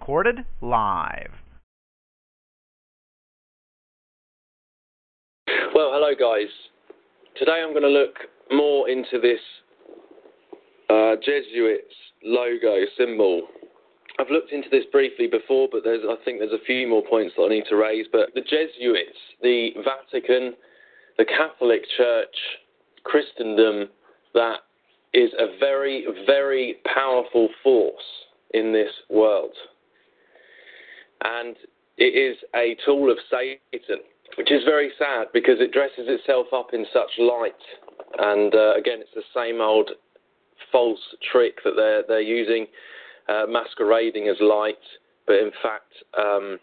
Recorded live. Well, hello guys. Today I'm going to look more into this uh, Jesuits logo symbol. I've looked into this briefly before, but I think there's a few more points that I need to raise. But the Jesuits, the Vatican, the Catholic Church, Christendom, that is a very, very powerful force in this world. And it is a tool of Satan, which is very sad because it dresses itself up in such light. And uh, again, it's the same old false trick that they're, they're using, uh, masquerading as light, but in fact, um,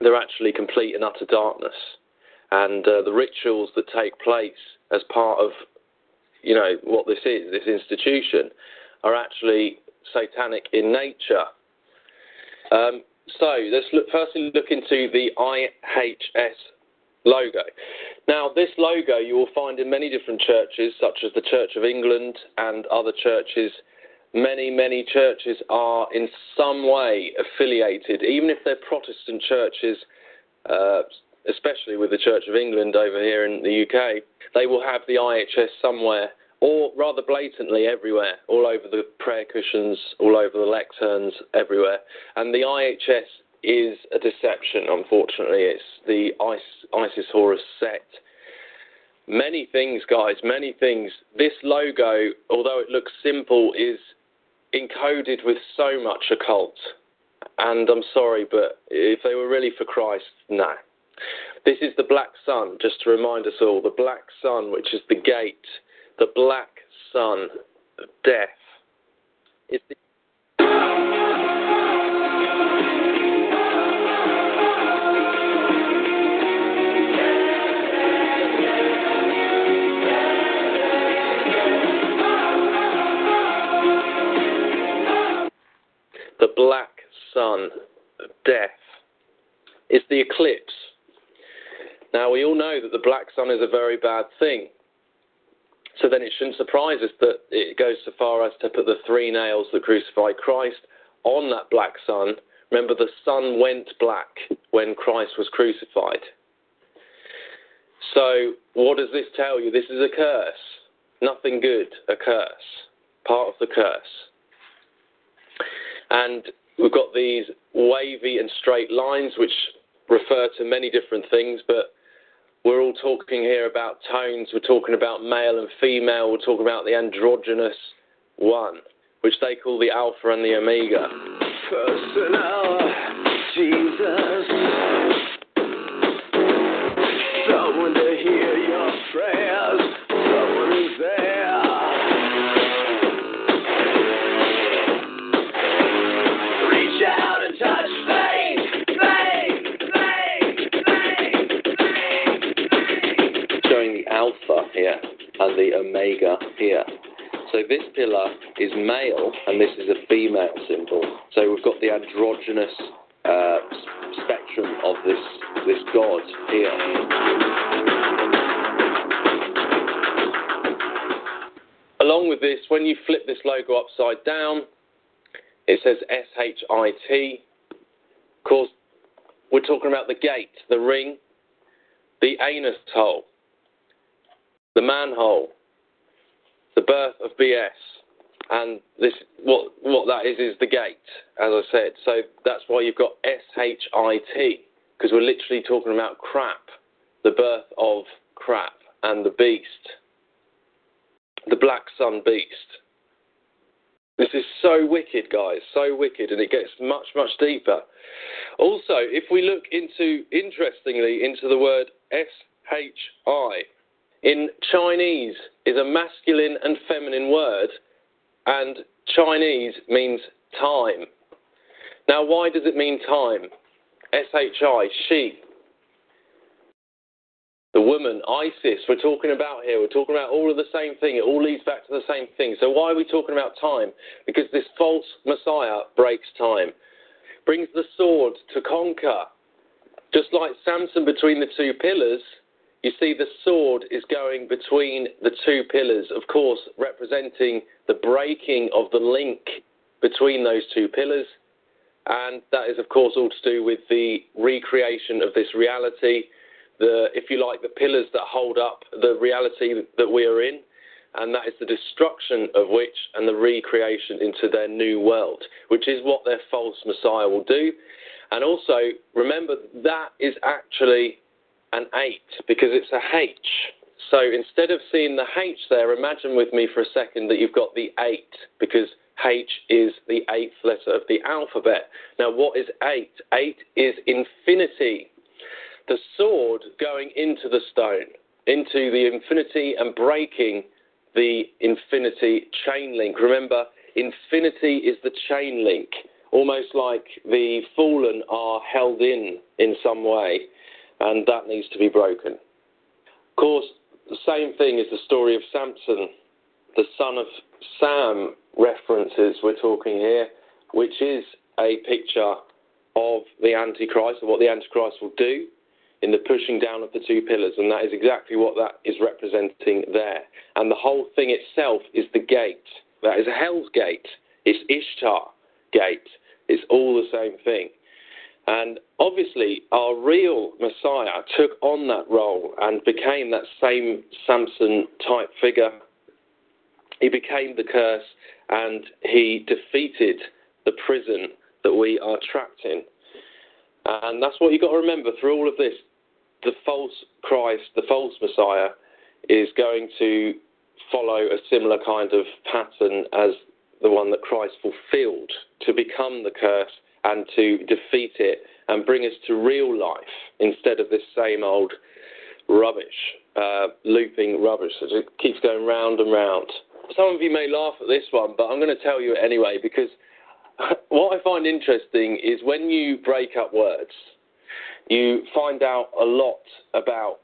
they're actually complete and utter darkness. And uh, the rituals that take place as part of, you know, what this is, this institution, are actually satanic in nature. Um, so let's look, firstly look into the IHS logo. Now, this logo you will find in many different churches, such as the Church of England and other churches. Many, many churches are in some way affiliated, even if they're Protestant churches, uh, especially with the Church of England over here in the UK, they will have the IHS somewhere or rather blatantly everywhere, all over the prayer cushions, all over the lecterns, everywhere. And the IHS is a deception, unfortunately. It's the Isis Horus set. Many things, guys, many things. This logo, although it looks simple, is encoded with so much occult. And I'm sorry, but if they were really for Christ, no. This is the black sun, just to remind us all. The black sun, which is the gate the black sun of death is the the black sun of death is the eclipse. Now, we all know that the black sun is a very bad thing. So then it shouldn't surprise us that it goes so far as to put the three nails that crucified Christ on that black sun. Remember, the sun went black when Christ was crucified. So, what does this tell you? This is a curse. Nothing good, a curse. Part of the curse. And we've got these wavy and straight lines which refer to many different things, but we're all talking here about tones, we're talking about male and female, we're talking about the androgynous one, which they call the alpha and the omega. Personal Jesus. And the omega here. So this pillar is male and this is a female symbol. So we've got the androgynous uh, spectrum of this this god here. Along with this, when you flip this logo upside down, it says S H I T. Of course, we're talking about the gate, the ring, the anus hole, the manhole, the birth of BS, and this what what that is is the gate, as I said. So that's why you've got S H I T because we're literally talking about crap, the birth of crap, and the beast, the black sun beast. This is so wicked, guys, so wicked, and it gets much, much deeper. Also, if we look into, interestingly, into the word S H I, in Chinese is a masculine and feminine word, and Chinese means time. Now, why does it mean time? S-H-I, she. The woman, Isis, we're talking about here. We're talking about all of the same thing. It all leads back to the same thing. So why are we talking about time? Because this false Messiah breaks time, brings the sword to conquer. Just like Samson between the two pillars, you see the sword is going between the two pillars, of course, representing the breaking of the link between those two pillars. And that is, of course, all to do with the recreation of this reality, the, if you like, the pillars that hold up the reality that we are in. And that is the destruction of which and the recreation into their new world, which is what their false Messiah will do. And also, remember, that is actually an 8 because it's a H. So instead of seeing the H there, imagine with me for a second that you've got the 8 because H is the eighth letter of the alphabet. Now, what is 8? 8 is infinity. The sword going into the stone, into the infinity and breaking the infinity chain link. Remember, infinity is the chain link almost like the fallen are held in in some way, and that needs to be broken. Of course, the same thing is the story of Samson, the son of Sam references we're talking here, which is a picture of the Antichrist, and what the Antichrist will do in the pushing down of the two pillars, and that is exactly what that is representing there. And the whole thing itself is the gate. That is hell's gate. It's Ishtar gate. It's all the same thing. And obviously, our real Messiah took on that role and became that same Samson type figure. He became the curse and he defeated the prison that we are trapped in. And that's what you've got to remember through all of this. The false Christ, the false Messiah, is going to follow a similar kind of pattern as the one that Christ fulfilled to become the curse and to defeat it and bring us to real life instead of this same old rubbish, uh, looping rubbish that keeps going round and round. Some of you may laugh at this one, but I'm going to tell you anyway because what I find interesting is when you break up words, you find out a lot about,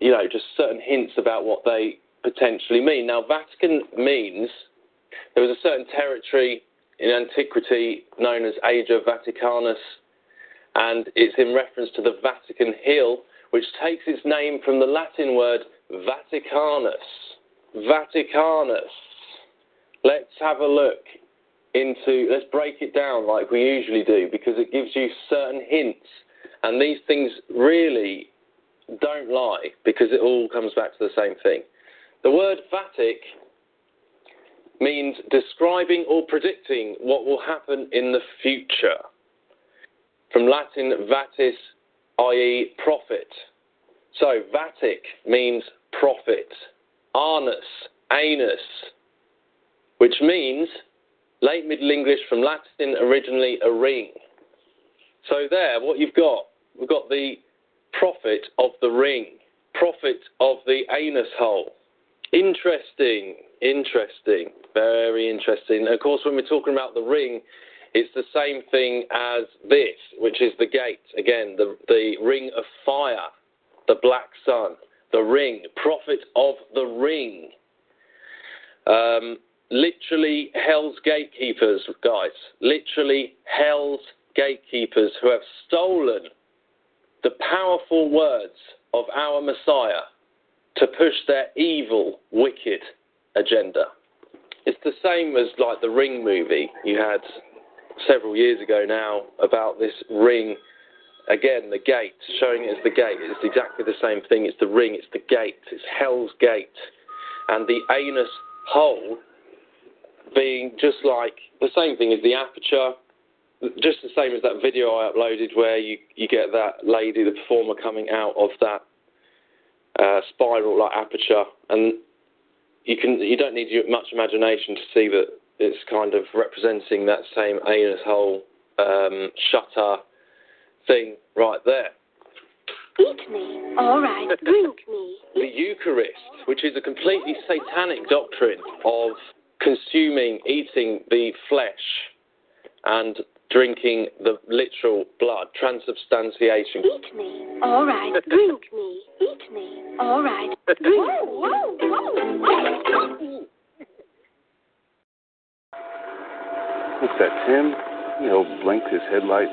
you know, just certain hints about what they potentially mean. Now, Vatican means there was a certain territory in antiquity known as Ager Vaticanus, and it's in reference to the Vatican Hill, which takes its name from the Latin word Vaticanus. Vaticanus. Let's have a look into, let's break it down like we usually do, because it gives you certain hints, and these things really don't lie, because it all comes back to the same thing. The word Vatic means describing or predicting what will happen in the future. From Latin vatis, i.e., prophet. So vatic means prophet. Anus, anus, which means late Middle English from Latin originally a ring. So there, what you've got, we've got the prophet of the ring, prophet of the anus hole. Interesting, interesting, very interesting. Of course, when we're talking about the ring, it's the same thing as this, which is the gate. Again, the, the ring of fire, the black sun, the ring, prophet of the ring. Um, literally, hell's gatekeepers, guys. Literally, hell's gatekeepers who have stolen the powerful words of our Messiah to push their evil, wicked agenda. It's the same as like the Ring movie you had several years ago now about this ring. Again, the gate, showing it as the gate. It's exactly the same thing. It's the ring, it's the gate, it's Hell's Gate. And the anus hole being just like the same thing as the aperture, just the same as that video I uploaded where you, you get that lady, the performer, coming out of that uh, spiral like aperture, and you can you don't need much imagination to see that it's kind of representing that same anus hole um, shutter thing right there. Eat me. All right. Drink me. The Eucharist, which is a completely satanic doctrine of consuming, eating the flesh and drinking the literal blood, transubstantiation. Eat me. All right. Drink me. Eat me. All right. Drink whoa, whoa, whoa. What's that, Tim? You know, blinked his headlights.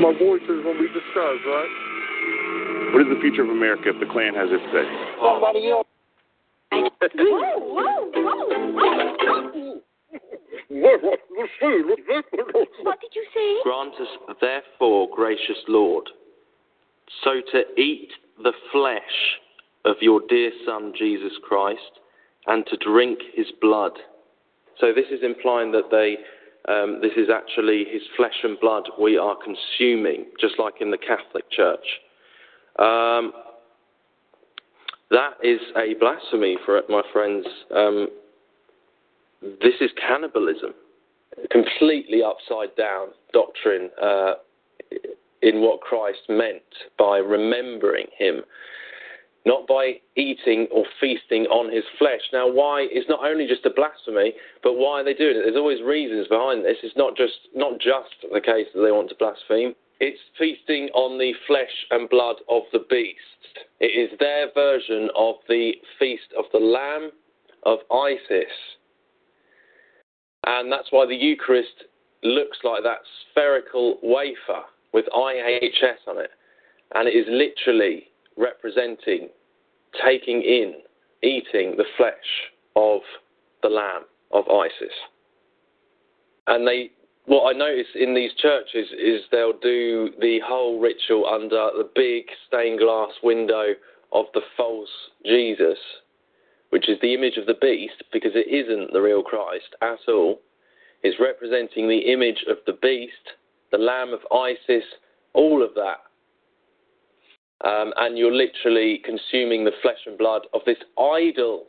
My voice is going to be discussed, right? What is the future of America if the Klan has its say? Somebody else. What did you say? Grant us, therefore, gracious Lord, so to eat the flesh of your dear Son, Jesus Christ, and to drink his blood. So this is implying that they, um, this is actually his flesh and blood we are consuming, just like in the Catholic Church. Um, that is a blasphemy for my friends. Um, this is cannibalism, completely upside down doctrine uh, in what Christ meant by remembering him, not by eating or feasting on his flesh. Now, why? It's not only just a blasphemy, but why are they doing it? There's always reasons behind this. It's not just not just the case that they want to blaspheme. It's feasting on the flesh and blood of the beast. It is their version of the feast of the Lamb of Isis. And that's why the Eucharist looks like that spherical wafer with IHS on it. And it is literally representing taking in, eating the flesh of the Lamb of Isis. And they, what I notice in these churches is they'll do the whole ritual under the big stained glass window of the false Jesus, which is the image of the beast, because it isn't the real Christ at all. It's representing the image of the beast, the Lamb of Isis, all of that. Um, and you're literally consuming the flesh and blood of this idol,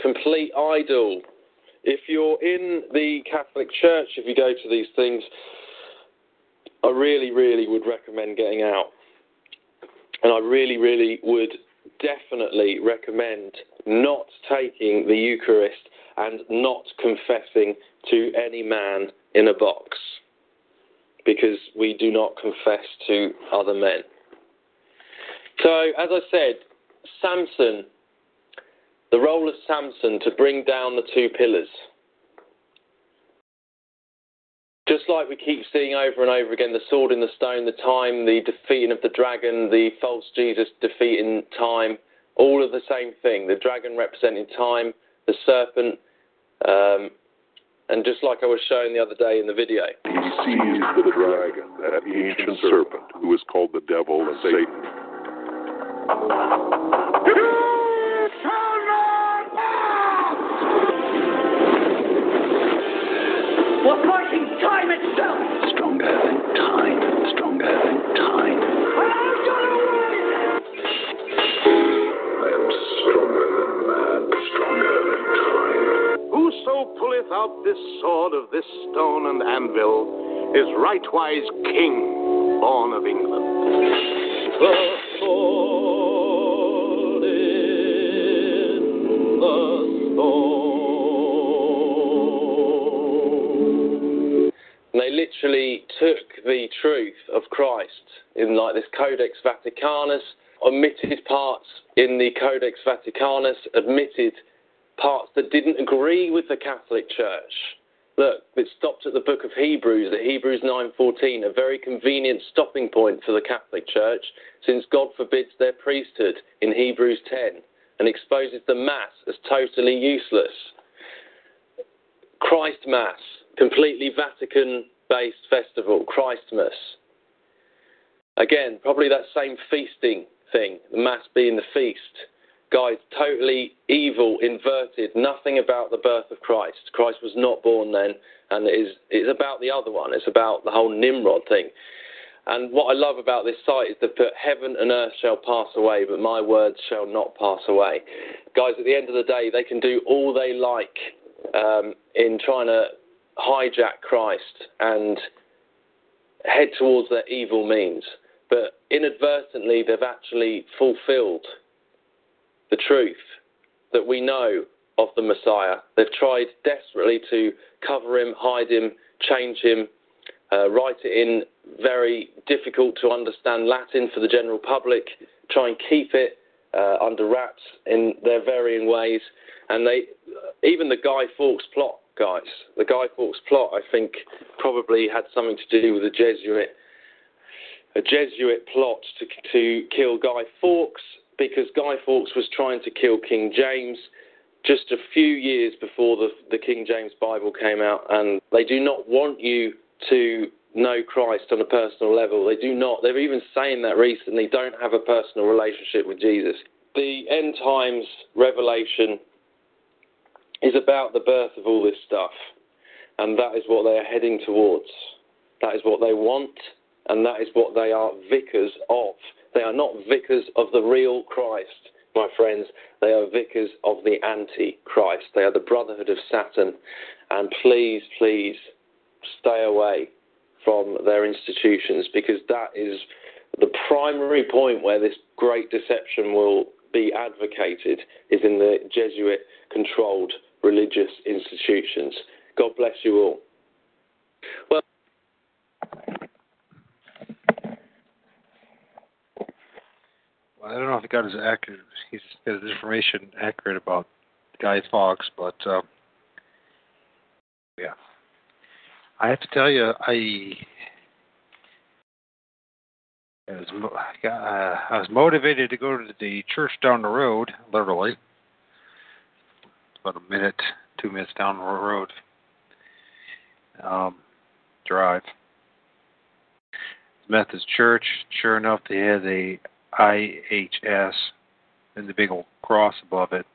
complete idol. If you're in the Catholic Church, if you go to these things, I really, really would recommend getting out. And I really, really would definitely recommend not taking the Eucharist and not confessing to any man in a box because we do not confess to other men. So, as I said, Samson, the role of Samson to bring down the two pillars. Just like we keep seeing over and over again the sword in the stone, the time, the defeating of the dragon, the false Jesus defeating time, all of the same thing. The dragon representing time, the serpent, um, and just like I was showing the other day in the video. He seized the dragon, that ancient serpent, who is called the devil and Satan. Time, stronger than time. I am stronger than man, stronger than time. Whoso pulleth out this sword of this stone and anvil is rightwise king, born of England. The sword in the stone. And they literally took the truth of Christ in like this Codex Vaticanus, omitted parts in the Codex Vaticanus, admitted parts that didn't agree with the Catholic Church. Look, it stopped at the book of Hebrews, the Hebrews 9:14, a very convenient stopping point for the Catholic Church, since God forbids their priesthood in Hebrews 10 and exposes the Mass as totally useless. Christ Mass, completely Vatican based festival, Christmas. Again, probably that same feasting thing, the Mass being the feast. Guys, totally evil, inverted, nothing about the birth of Christ. Christ was not born then, and it is, it's about the other one. It's about the whole Nimrod thing. And what I love about this site is that put heaven and earth shall pass away, but my words shall not pass away. Guys, at the end of the day, they can do all they like um, in trying to hijack Christ and head towards their evil means. But inadvertently, they've actually fulfilled the truth that we know of the Messiah. They've tried desperately to cover him, hide him, change him, uh, write it in very difficult to understand Latin for the general public, try and keep it uh, under wraps in their varying ways. And they, even the Guy Fawkes plot, guys, the Guy Fawkes plot, I think, probably had something to do with a Jesuit, a Jesuit plot to to kill Guy Fawkes because Guy Fawkes was trying to kill King James just a few years before the, the King James Bible came out, and they do not want you to know Christ on a personal level. They do not. They're even saying that recently. Don't have a personal relationship with Jesus. The end times revelation is about the birth of all this stuff, and that is what they are heading towards. That is what they want, and that is what they are vicars of. They are not vicars of the real Christ, my friends. They are vicars of the Antichrist. They are the brotherhood of Satan. And please, please stay away from their institutions because that is the primary point where this great deception will be advocated is in the Jesuit controlled religious institutions. God bless you all. Well, I don't know if he got his accurate he's got his information accurate about Guy Fawkes, but uh, yeah. I have to tell you, I I was, uh, I was motivated to go to the church down the road, literally. About a minute, two minutes down the road. Um, drive. Methodist Church, sure enough, they had a IHS and the big old cross above it.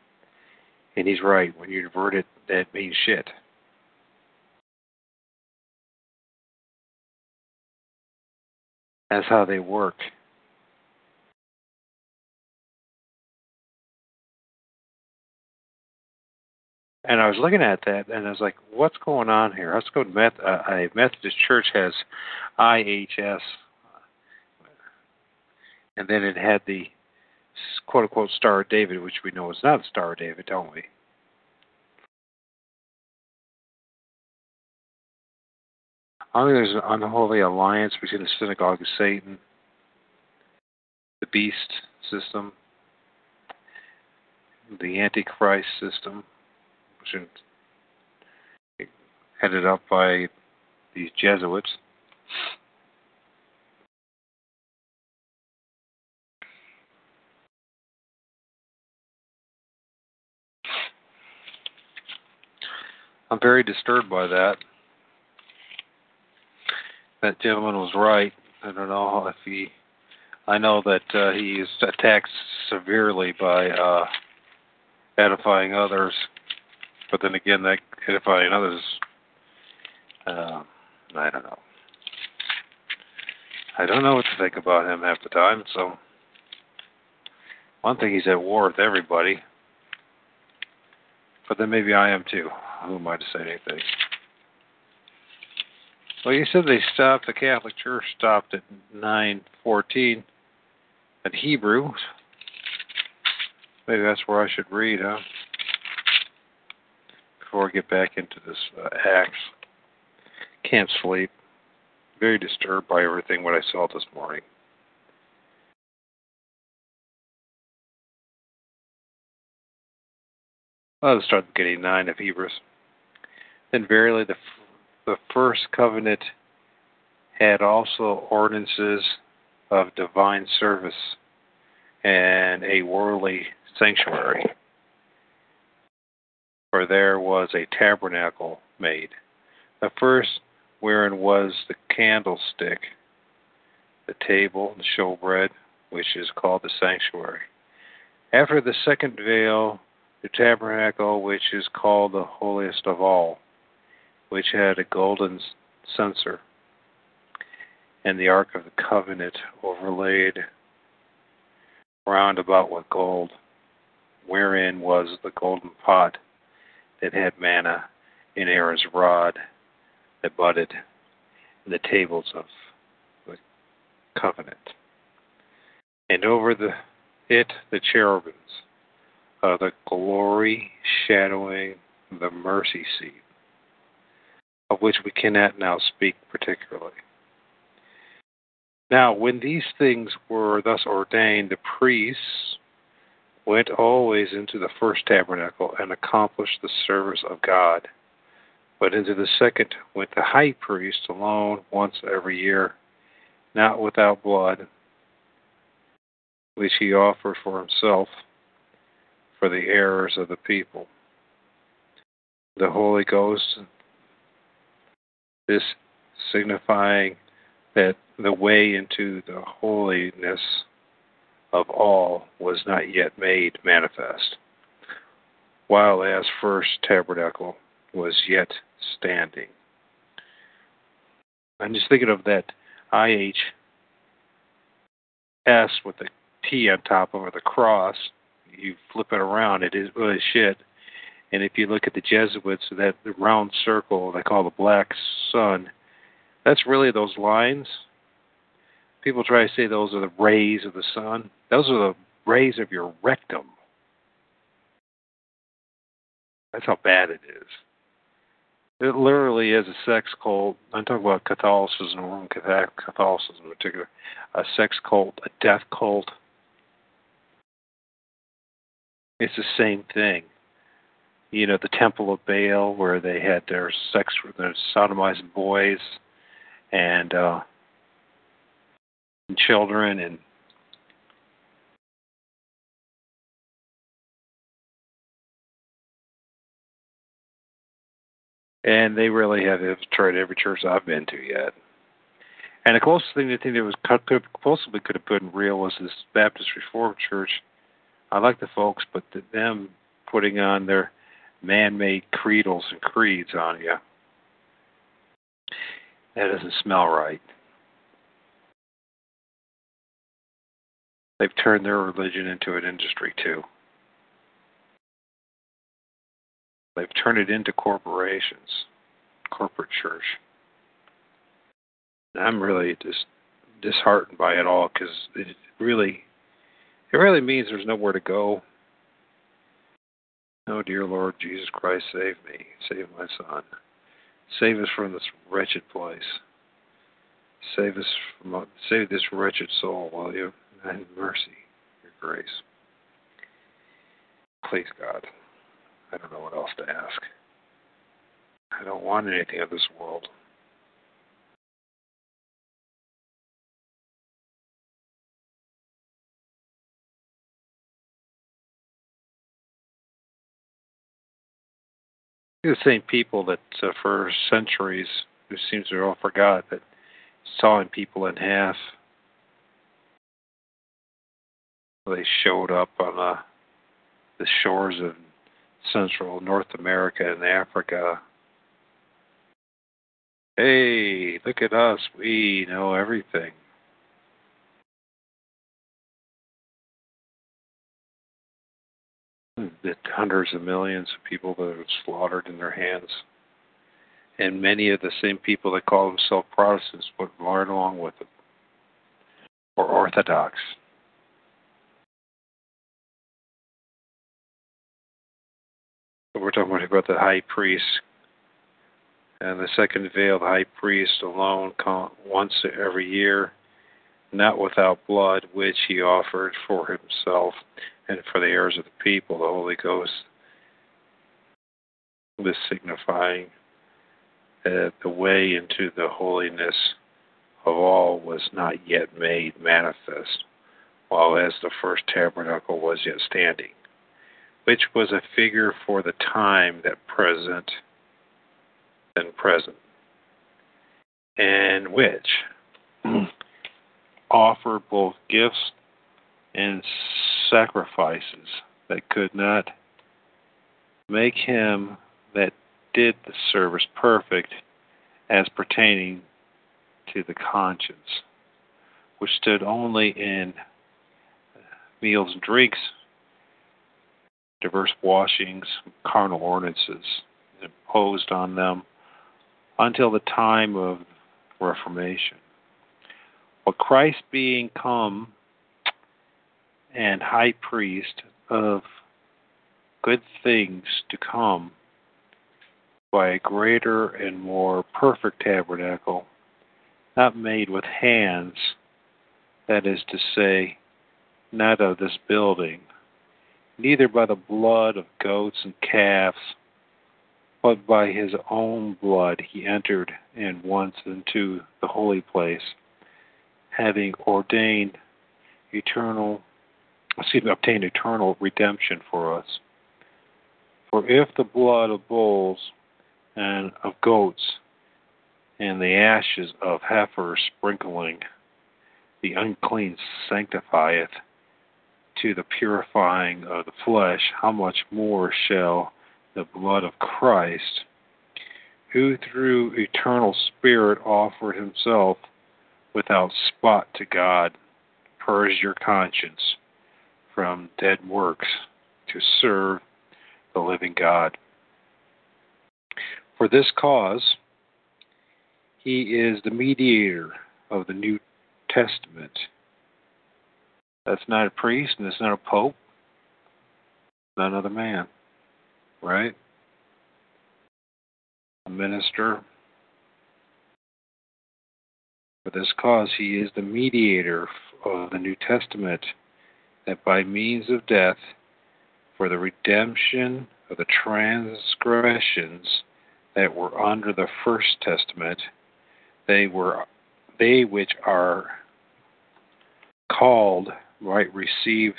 And he's right. When you invert it, that means shit. That's how they work. And I was looking at that, and I was like, "What's going on here?" Let's go to uh, a Methodist church has IHS, and then it had the quote unquote Star of David, which we know is not a Star of David, don't we? I think there's an unholy alliance between the synagogue of Satan, the beast system, the Antichrist system, headed up by these Jesuits. I'm very disturbed by that that gentleman was right. I don't know if he. I know that uh, he is attacked severely by uh, edifying others, but then again, that edifying others, uh, I don't know. I don't know what to think about him half the time. So, one thing he's at war with everybody, but then maybe I am too. Who am I to say anything? Well, you said they stopped. The Catholic Church stopped at 9:14 at Hebrew. Maybe that's where I should read, huh? Before I get back into this uh, Acts. Can't sleep. Very disturbed by everything what I saw this morning. I'll start getting nine of Hebrews. Then verily the the first covenant had also ordinances of divine service and a worldly sanctuary. For there was a tabernacle made, the first wherein was the candlestick, the table, the showbread, which is called the sanctuary. After the second veil, the tabernacle, which is called the holiest of all which had a golden censer, and the Ark of the Covenant overlaid round about with gold, wherein was the golden pot that had manna in Aaron's rod, abutted in the tables of the covenant. And over the it the cherubims of the glory shadowing the mercy seat, of which we cannot now speak particularly. Now, when these things were thus ordained, the priests went always into the first tabernacle and accomplished the service of God. But into the second went the high priest alone once every year, not without blood, which he offered for himself for the errors of the people. The Holy Ghost, this signifying that the way into the holiness of all was not yet made manifest, while as first tabernacle was yet standing. I'm just thinking of that IHS with the T on top of the cross. You flip it around, it is really shit. And if you look at the Jesuits, that round circle they call the black sun, that's really those lines. People try to say those are the rays of the sun. Those are the rays of your rectum. That's how bad it is. It literally is a sex cult. I'm talking about Catholicism, Roman Catholicism in particular. A sex cult, a death cult. It's the same thing you know, the Temple of Baal, where they had their sex, with their sodomizing boys and, uh, and children, and and they really have tried every church I've been to yet. And the closest thing I think that was could, possibly could have put in real was this Baptist Reformed Church. I like the folks, but the, them putting on their man-made creedals and creeds on you. That doesn't smell right. They've turned their religion into an industry too. They've turned it into corporations, corporate church. And I'm really just disheartened by it all because it really, it really means there's nowhere to go Oh, dear Lord Jesus Christ, save me. Save my son. Save us from this wretched place. Save us from save this wretched soul, will you? And mercy, your grace. Please, God. I don't know what else to ask. I don't want anything of this world. the same people that uh, for centuries it seems to all forgot that sawing people in half. They showed up on the shores of Central North America and Africa. Hey, look at us. We know everything. the hundreds of millions of people that were slaughtered in their hands. And many of the same people that call themselves Protestants went right along with it, or Orthodox. We're talking about the high priest. And the second veil, the high priest alone, once every year, not without blood, which he offered for himself and for the heirs of the people, the Holy Ghost. This signifying that the way into the holiness of all was not yet made manifest, while as the first tabernacle was yet standing, which was a figure for the time that present and present, and which offer both gifts and sacrifices that could not make him that did the service perfect as pertaining to the conscience, which stood only in meals and drinks, diverse washings, carnal ordinances imposed on them, until the time of Reformation. But Christ being come and high priest of good things to come by a greater and more perfect tabernacle, not made with hands, that is to say, not of this building, neither by the blood of goats and calves, but by his own blood he entered in once into the holy place, having ordained eternal, excuse me, obtained eternal redemption for us. For if the blood of bulls and of goats and the ashes of heifers sprinkling the unclean sanctifieth to the purifying of the flesh, how much more shall the blood of Christ, who through eternal Spirit offered himself without spot to God, purge your conscience from dead works to serve the living God. For this cause, he is the mediator of the New Testament. That's not a priest and it's not a pope, not another man, right? A minister. For this cause, he is the mediator of the New Testament, that by means of death, for the redemption of the transgressions that were under the first testament, they were they which are called might receive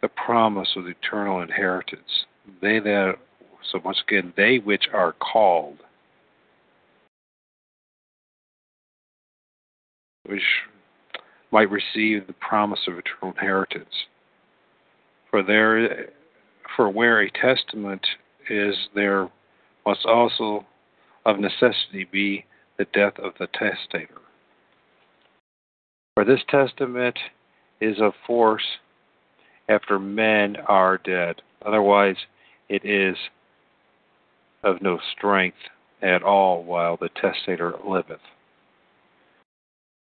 the promise of eternal inheritance. They that so once again, they which are called, which might receive the promise of eternal inheritance. For there, for where a testament is, there must also of necessity be the death of the testator. For this testament is of force after men are dead. Otherwise, it is of no strength at all while the testator liveth.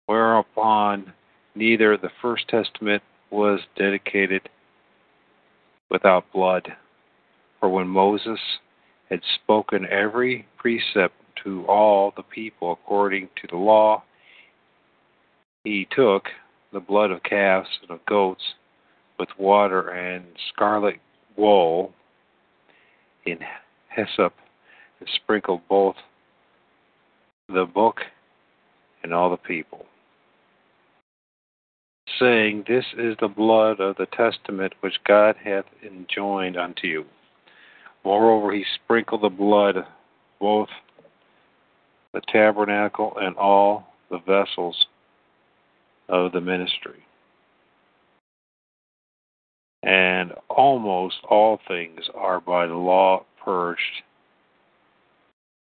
Whereupon neither the first testament was dedicated without blood. For when Moses had spoken every precept to all the people according to the law, he took the blood of calves and of goats with water and scarlet wool in hyssop and sprinkled both the book and all the people, saying, This is the blood of the testament which God hath enjoined unto you. Moreover, he sprinkled the blood both the tabernacle and all the vessels of the ministry. And almost all things are by the law purged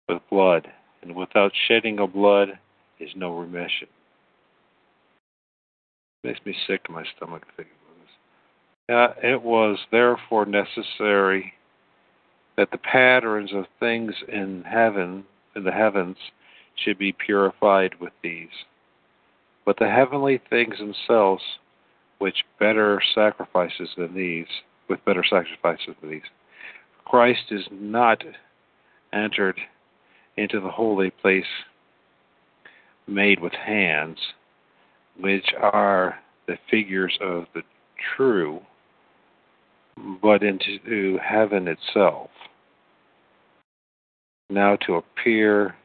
with blood, and without shedding of blood is no remission. Makes me sick to my stomach thinking about this. Uh, it was therefore necessary that the patterns of things in heaven, in the heavens, should be purified with these but the heavenly things themselves, which better sacrifices than these, with better sacrifices than these. Christ is not entered into the holy place made with hands, which are the figures of the true, but into heaven itself, now to appear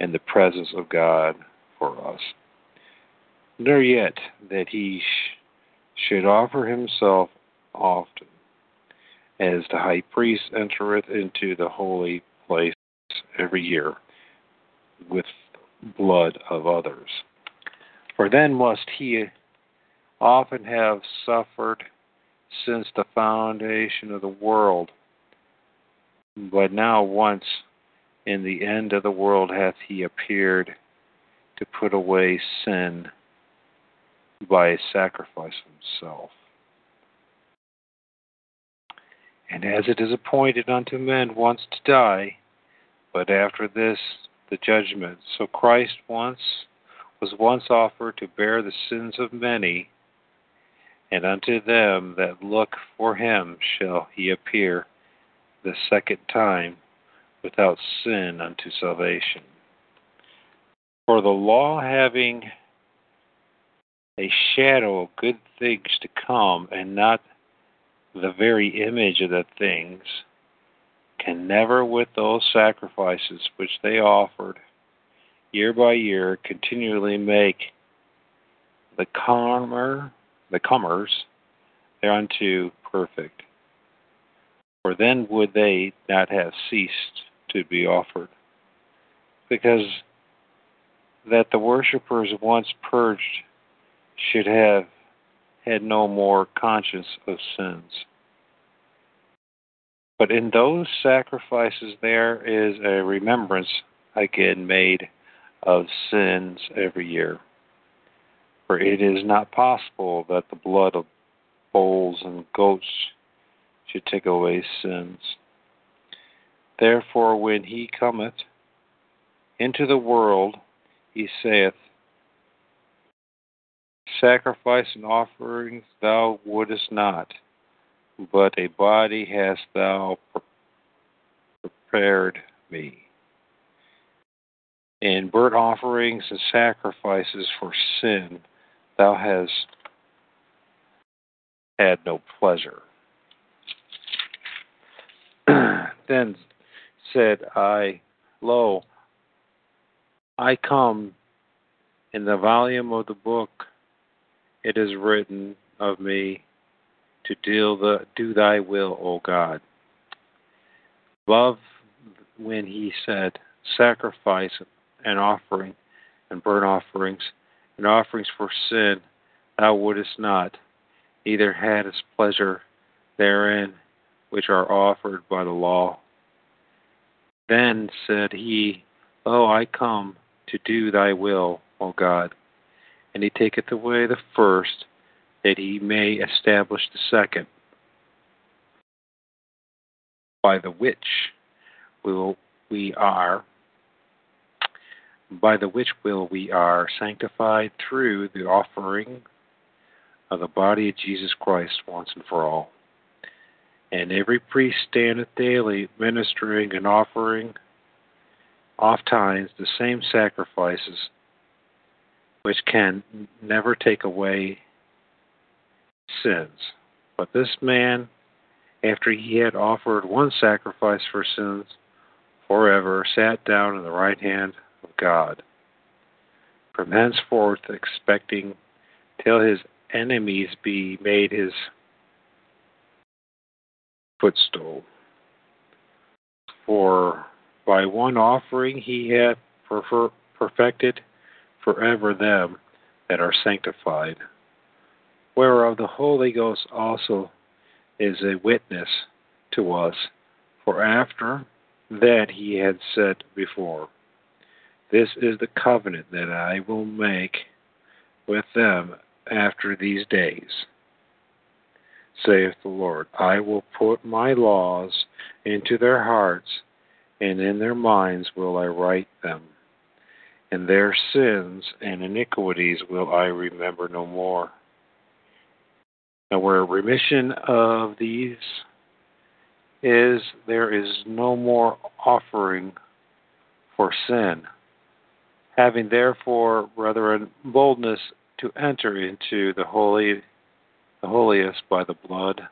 in the presence of God for us nor yet that he sh- should offer himself often, as the high priest entereth into the holy place every year with blood of others. For then must he often have suffered since the foundation of the world. But now, once in the end of the world, hath he appeared to put away sin by a sacrifice of himself. And as it is appointed unto men once to die, but after this the judgment. So Christ once was once offered to bear the sins of many, and unto them that look for him shall he appear the second time without sin unto salvation. For the law having a shadow of good things to come and not the very image of the things, can never with those sacrifices which they offered year by year continually make the comer the comers thereunto perfect. For then would they not have ceased to be offered. Because that the worshippers once purged should have had no more conscience of sins. But in those sacrifices there is a remembrance again made of sins every year. For it is not possible that the blood of bulls and goats should take away sins. Therefore, when he cometh into the world, he saith, Sacrifice and offerings thou wouldest not, but a body hast thou prepared me. In burnt offerings and sacrifices for sin thou hast had no pleasure. then said I, Lo, I come in the volume of the book it is written of me to deal the do thy will, O God. Love when he said, Sacrifice and offering and burnt offerings and offerings for sin thou wouldest not, neither hadst pleasure therein which are offered by the law. Then said he, Lo, I come to do thy will, O God. And he taketh away the first, that he may establish the second, by the which will we are by the which will we are sanctified through the offering of the body of Jesus Christ once and for all. And every priest standeth daily ministering and offering oft times the same sacrifices which can never take away sins. But this man, after he had offered one sacrifice for sins forever, sat down in the right hand of God, from henceforth expecting till his enemies be made his footstool. For by one offering he hath perfected forever them that are sanctified, whereof the Holy Ghost also is a witness to us, for after that he had said before, This is the covenant that I will make with them after these days, saith the Lord. I will put my laws into their hearts, and in their minds will I write them and their sins and iniquities will I remember no more. Now, where remission of these is, there is no more offering for sin. Having therefore, brethren, boldness to enter into the holy, the holiest by the blood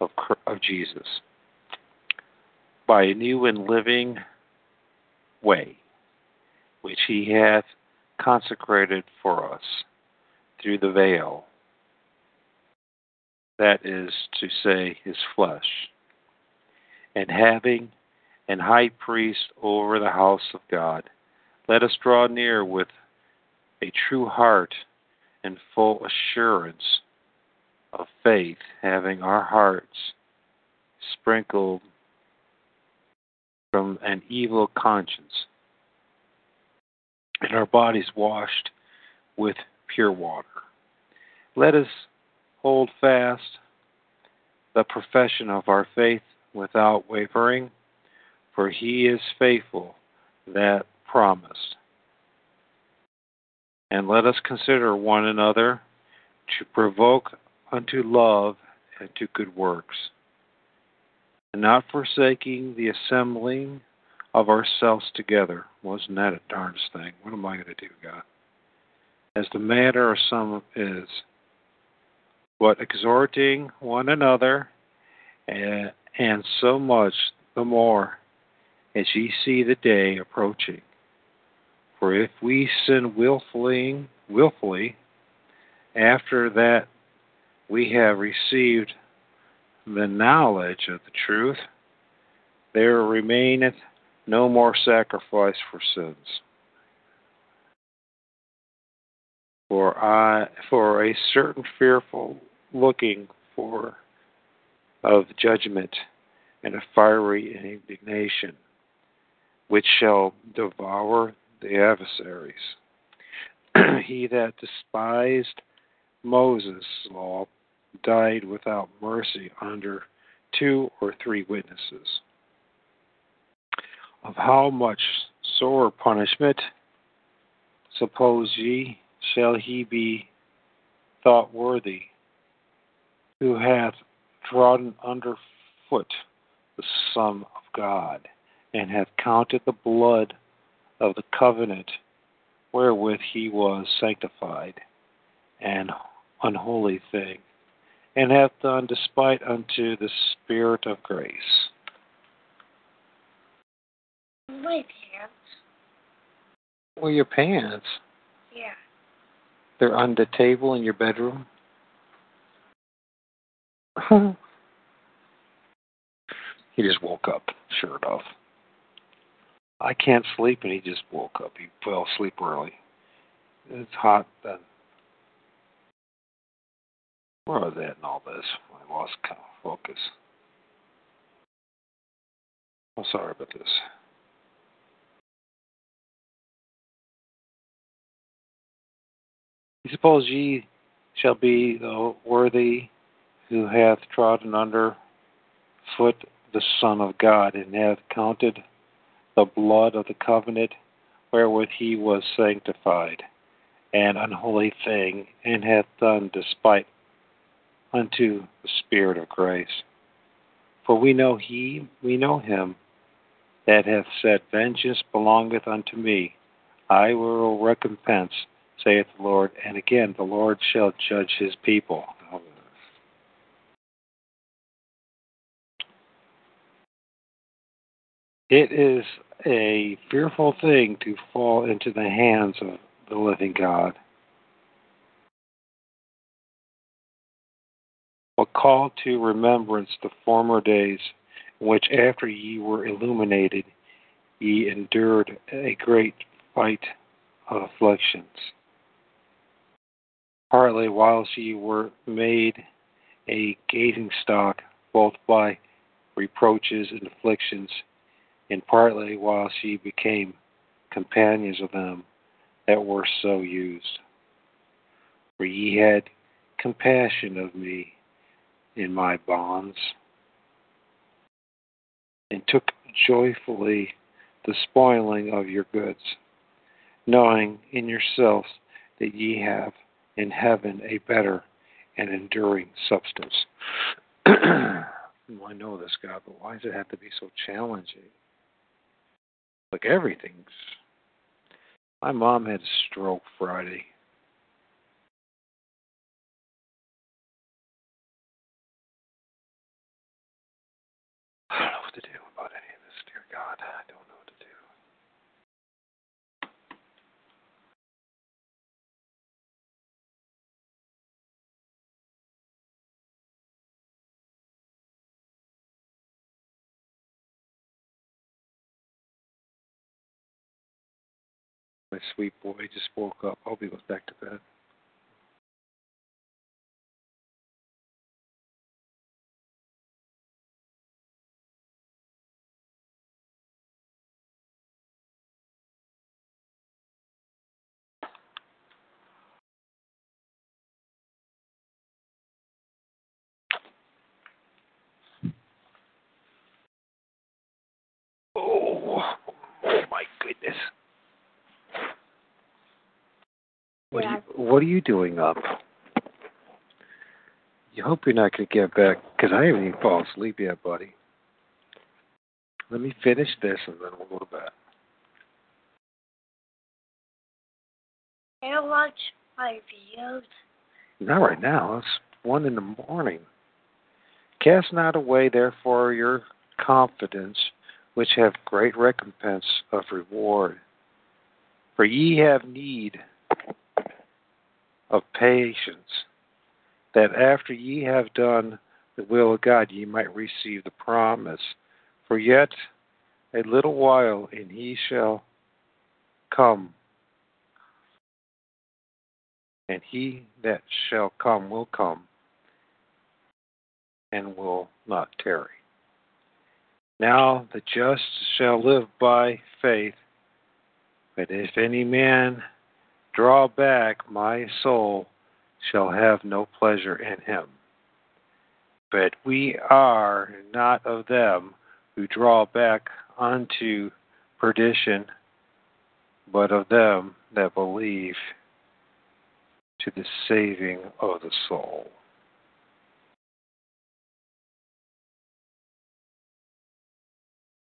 of, of Jesus, by a new and living way which he hath consecrated for us through the veil, that is to say, his flesh, and having an high priest over the house of God, let us draw near with a true heart and full assurance of faith, having our hearts sprinkled from an evil conscience and our bodies washed with pure water. Let us hold fast the profession of our faith without wavering, for he is faithful that promised. And let us consider one another to provoke unto love and to good works, and not forsaking the assembling of ourselves together. Wasn't that a darndest thing? What am I going to do, God? As the matter of some is, but exhorting one another, and, and so much the more as ye see the day approaching. For if we sin wilfully, wilfully, after that we have received the knowledge of the truth, there remaineth no more sacrifice for sins. For I for a certain fearful looking for of judgment and a fiery indignation, which shall devour the adversaries. he that despised Moses' law died without mercy under two or three witnesses. Of how much sore punishment, suppose ye, shall he be thought worthy, who hath trodden under foot the Son of God, and hath counted the blood of the covenant wherewith he was sanctified an unholy thing, and hath done despite unto the Spirit of grace. My pants. Well, your pants. Yeah. They're on the table in your bedroom. he just woke up, sure enough. I can't sleep, and he just woke up. He fell asleep early. It's hot then. Where was that in all this? I lost focus. I'm sorry about this. Suppose ye shall be the worthy who hath trodden under foot the Son of God, and hath counted the blood of the covenant wherewith he was sanctified, an unholy thing, and hath done despite unto the Spirit of grace. For we know he, we know him that hath said, Vengeance belongeth unto me, I will recompense, saith the Lord. And again, the Lord shall judge his people. It is a fearful thing to fall into the hands of the living God. But call to remembrance the former days, in which after ye were illuminated, ye endured a great fight of afflictions. Partly while ye were made a gazing stock, both by reproaches and afflictions, and partly while ye became companions of them that were so used. For ye had compassion of me in my bonds, and took joyfully the spoiling of your goods, knowing in yourselves that ye have in heaven a better and enduring substance. I know this, God, but why does it have to be so challenging? Like everything's. My mom had a stroke Friday. I don't know what to do about any of this, dear God. I don't know what to do. My sweet boy just woke up. Hope he goes back to bed. Oh, oh my goodness. what are you doing up? You hope you're not going to get back, because I haven't even fallen asleep yet, buddy. Let me finish this and then we'll go to bed. Can I watch my videos? Not right now. It's one in the morning. Cast not away, therefore, your confidence, which have great recompense of reward. For ye have need of patience, that after ye have done the will of God, ye might receive the promise. For yet a little while, and he shall come, and he that shall come will come, and will not tarry. Now the just shall live by faith, but if any man draw back, my soul shall have no pleasure in him. But we are not of them who draw back unto perdition, but of them that believe to the saving of the soul.